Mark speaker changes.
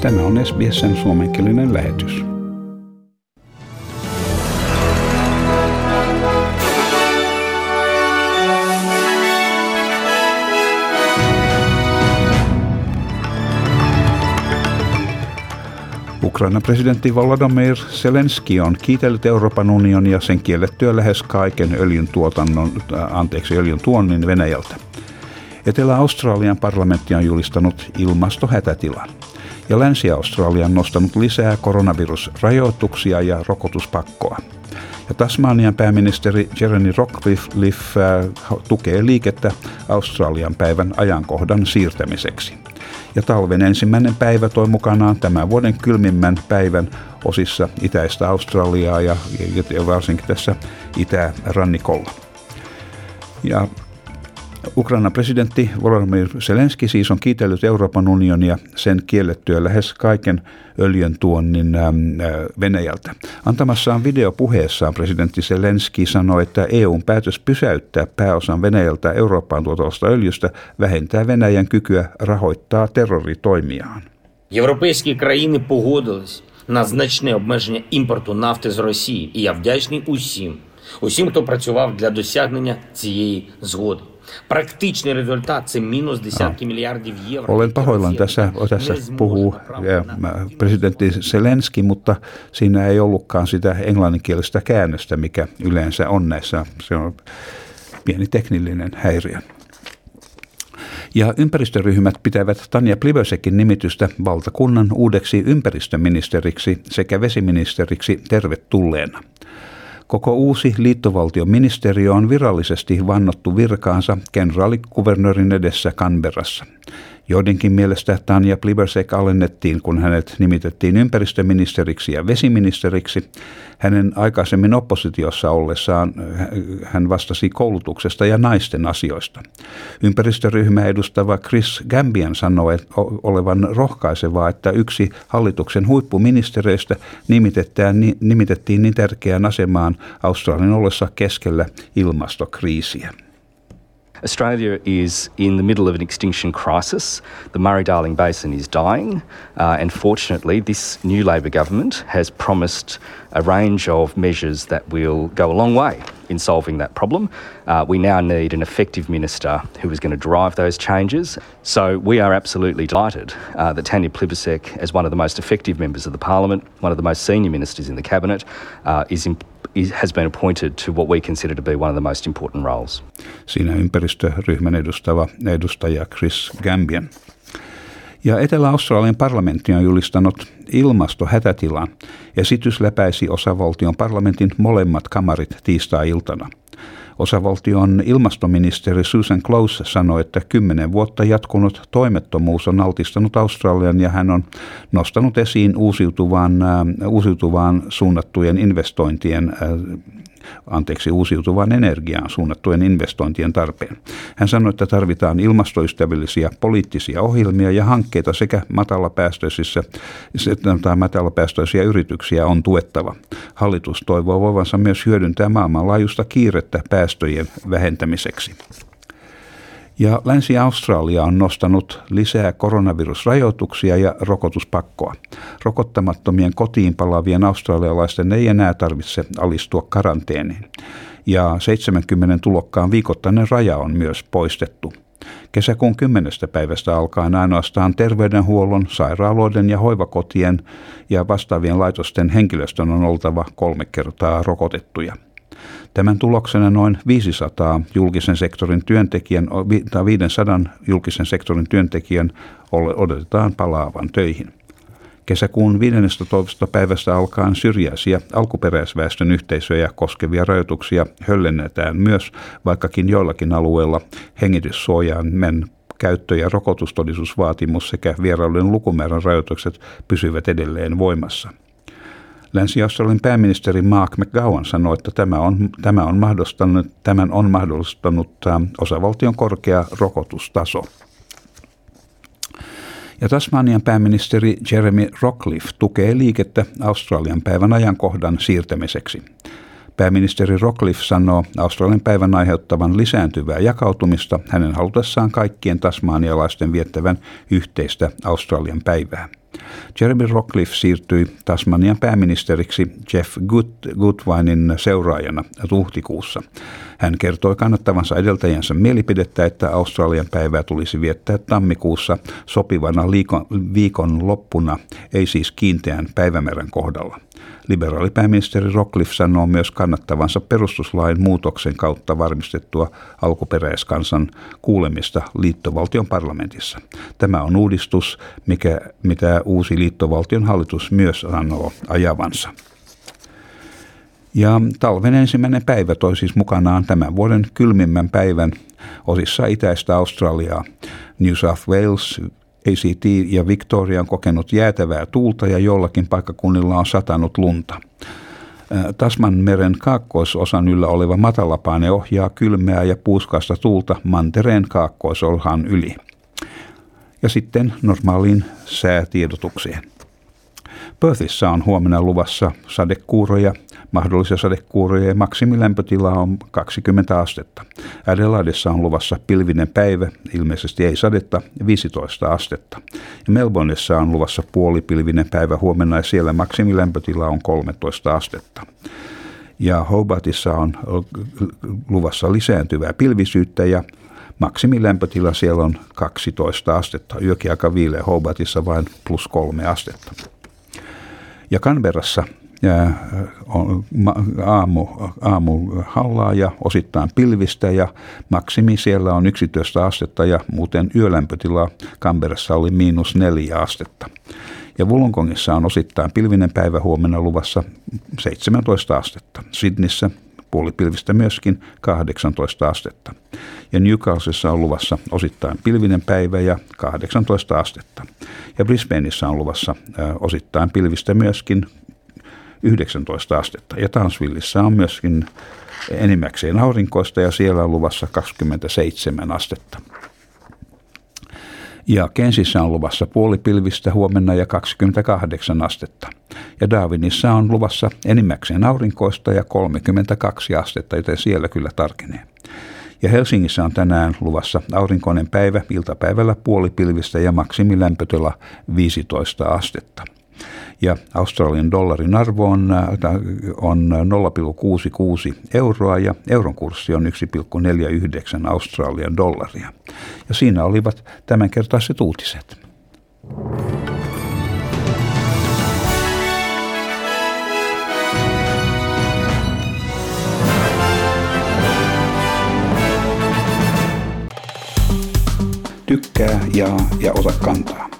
Speaker 1: Tämä on SBSn suomenkielinen lähetys. Ukrainan presidentti Volodymyr Zelensky on kiitellyt Euroopan unionia sen kiellettyä lähes kaiken öljyn, tuotannon, äh, anteeksi, öljyn tuonnin Venäjältä. Etelä-Australian parlamentti on julistanut ilmastohätätilan ja Länsi-Australia on nostanut lisää koronavirusrajoituksia ja rokotuspakkoa. Ja Tasmanian pääministeri Jeremy Rockcliffe äh, tukee liikettä Australian päivän ajankohdan siirtämiseksi. Ja talven ensimmäinen päivä toi mukanaan tämän vuoden kylmimmän päivän osissa itäistä Australiaa ja varsinkin tässä itärannikolla. Ja Ukrainan presidentti Volodymyr Zelensky siis on kiitellyt Euroopan unionia sen kiellettyä lähes kaiken öljyn tuonnin ähm, äh, Venäjältä. Antamassaan videopuheessaan presidentti Zelensky sanoi, että EUn päätös pysäyttää pääosan Venäjältä Eurooppaan tuotavasta öljystä vähentää Venäjän kykyä rahoittaa terroritoimiaan.
Speaker 2: Європейські країни погодились на значне обмеження імпорту нафти з Росії, і я вдячний усім, усім, хто працював для досягнення цієї згоди.
Speaker 1: Olen pahoillani tässä, tässä puhuu e, presidentti Zelenski, mutta siinä ei ollutkaan sitä englanninkielistä käännöstä, mikä yleensä on näissä. Se on pieni teknillinen häiriö. Ja ympäristöryhmät pitävät Tanja Plivösekin nimitystä valtakunnan uudeksi ympäristöministeriksi sekä vesiministeriksi tervetulleena. Koko uusi liittovaltioministeriö on virallisesti vannottu virkaansa kenraalikuvernöörin edessä Canberrassa. Joidenkin mielestä Tanja Plibersek alennettiin, kun hänet nimitettiin ympäristöministeriksi ja vesiministeriksi. Hänen aikaisemmin oppositiossa ollessaan hän vastasi koulutuksesta ja naisten asioista. Ympäristöryhmä edustava Chris Gambian sanoi olevan rohkaisevaa, että yksi hallituksen huippuministereistä nimitettiin, nimitettiin niin tärkeään asemaan Australian ollessa keskellä ilmastokriisiä.
Speaker 3: Australia is in the middle of an extinction crisis. The Murray Darling Basin is dying, uh, and fortunately, this new Labor government has promised a range of measures that will go a long way in solving that problem. Uh, we now need an effective minister who is going to drive those changes. So we are absolutely delighted uh, that Tanya Plibersek, as one of the most effective members of the parliament, one of the most senior ministers in the cabinet, uh, is, in, has been appointed to what we consider to be one of the most important roles.
Speaker 1: Siinä ympäristöryhmän edustava edustaja Chris Gambian. Ja Etelä-Australian parlamentti on julistanut ilmastohätätilan. Esitys läpäisi osavaltion parlamentin molemmat kamarit tiistai-iltana. Osavaltion ilmastoministeri Susan Close sanoi, että kymmenen vuotta jatkunut toimettomuus on altistanut Australian ja hän on nostanut esiin uusiutuvaan, äh, uusiutuvaan suunnattujen investointien äh, anteeksi, uusiutuvaan energiaan suunnattujen investointien tarpeen. Hän sanoi, että tarvitaan ilmastoystävällisiä poliittisia ohjelmia ja hankkeita sekä matalapäästöisissä tai matalapäästöisiä yrityksiä on tuettava. Hallitus toivoo voivansa myös hyödyntää maailmanlaajuista kiirettä päästöjen vähentämiseksi. Ja Länsi-Australia on nostanut lisää koronavirusrajoituksia ja rokotuspakkoa. Rokottamattomien kotiin palaavien australialaisten ei enää tarvitse alistua karanteeniin. Ja 70 tulokkaan viikoittainen raja on myös poistettu. Kesäkuun 10. päivästä alkaen ainoastaan terveydenhuollon, sairaaloiden ja hoivakotien ja vastaavien laitosten henkilöstön on oltava kolme kertaa rokotettuja. Tämän tuloksena noin 500 julkisen sektorin työntekijän tai 500 julkisen sektorin työntekijän odotetaan palaavan töihin. Kesäkuun 15. päivästä alkaen syrjäisiä alkuperäisväestön yhteisöjä koskevia rajoituksia höllennetään myös, vaikkakin joillakin alueilla hengityssuojaimen käyttö- ja rokotustodistusvaatimus sekä vierailujen lukumäärän rajoitukset pysyvät edelleen voimassa. Länsi-Australian pääministeri Mark McGowan sanoi, että tämä on, tämä on mahdollistanut, tämän on mahdollistanut osavaltion korkea rokotustaso. Ja Tasmanian pääministeri Jeremy Rockcliffe tukee liikettä Australian päivän ajankohdan siirtämiseksi. Pääministeri Rockcliffe sanoo Australian päivän aiheuttavan lisääntyvää jakautumista hänen halutessaan kaikkien tasmanialaisten viettävän yhteistä Australian päivää. Jeremy Rockcliffe siirtyi Tasmanian pääministeriksi Jeff Goodwinin seuraajana huhtikuussa. Hän kertoi kannattavansa edeltäjänsä mielipidettä, että Australian päivää tulisi viettää tammikuussa sopivana viikon loppuna, ei siis kiinteän päivämäärän kohdalla. Liberaalipääministeri Rockcliffe sanoo myös kannattavansa perustuslain muutoksen kautta varmistettua alkuperäiskansan kuulemista liittovaltion parlamentissa. Tämä on uudistus, mikä, mitä uusi liittovaltion hallitus myös sanoo ajavansa. Ja talven ensimmäinen päivä toi siis mukanaan tämän vuoden kylmimmän päivän osissa itäistä Australiaa. New South Wales, ACT ja Victoria on kokenut jäätävää tuulta ja jollakin paikkakunnilla on satanut lunta. Tasman meren kaakkoisosan yllä oleva matalapaine ohjaa kylmeää ja puuskasta tuulta mantereen kaakkoisolhan yli. Ja sitten normaaliin säätiedotukseen. Perthissä on huomenna luvassa sadekuuroja, mahdollisia sadekuuroja ja maksimilämpötila on 20 astetta. Adelaideissa on luvassa pilvinen päivä, ilmeisesti ei sadetta, 15 astetta. Ja Melbourneissa on luvassa puolipilvinen päivä huomenna ja siellä maksimilämpötila on 13 astetta. Ja Hobartissa on luvassa lisääntyvää pilvisyyttä ja maksimilämpötila siellä on 12 astetta. Yökin aika viileä Hobartissa vain plus kolme astetta. Ja Canberrassa on aamu, aamu hallaa ja osittain pilvistä ja maksimi siellä on 11 astetta ja muuten yölämpötila Canberrassa oli miinus neljä astetta. Ja Wollongongissa on osittain pilvinen päivä huomenna luvassa 17 astetta. Sydneyssä puolipilvistä myöskin 18 astetta. Ja Newcastleissa on luvassa osittain pilvinen päivä ja 18 astetta. Ja Brisbaneissa on luvassa osittain pilvistä myöskin 19 astetta. Ja Townsvilleissa on myöskin enimmäkseen aurinkoista ja siellä on luvassa 27 astetta. Ja Kensissä on luvassa puolipilvistä huomenna ja 28 astetta. Ja Darwinissa on luvassa enimmäkseen aurinkoista ja 32 astetta, joten siellä kyllä tarkenee. Ja Helsingissä on tänään luvassa aurinkoinen päivä, iltapäivällä puolipilvistä ja maksimilämpötila 15 astetta ja Australian dollarin arvo on, äh, on 0,66 euroa ja euron kurssi on 1,49 Australian dollaria. Ja siinä olivat tämänkertaiset uutiset. Tykkää, jaa ja ota kantaa.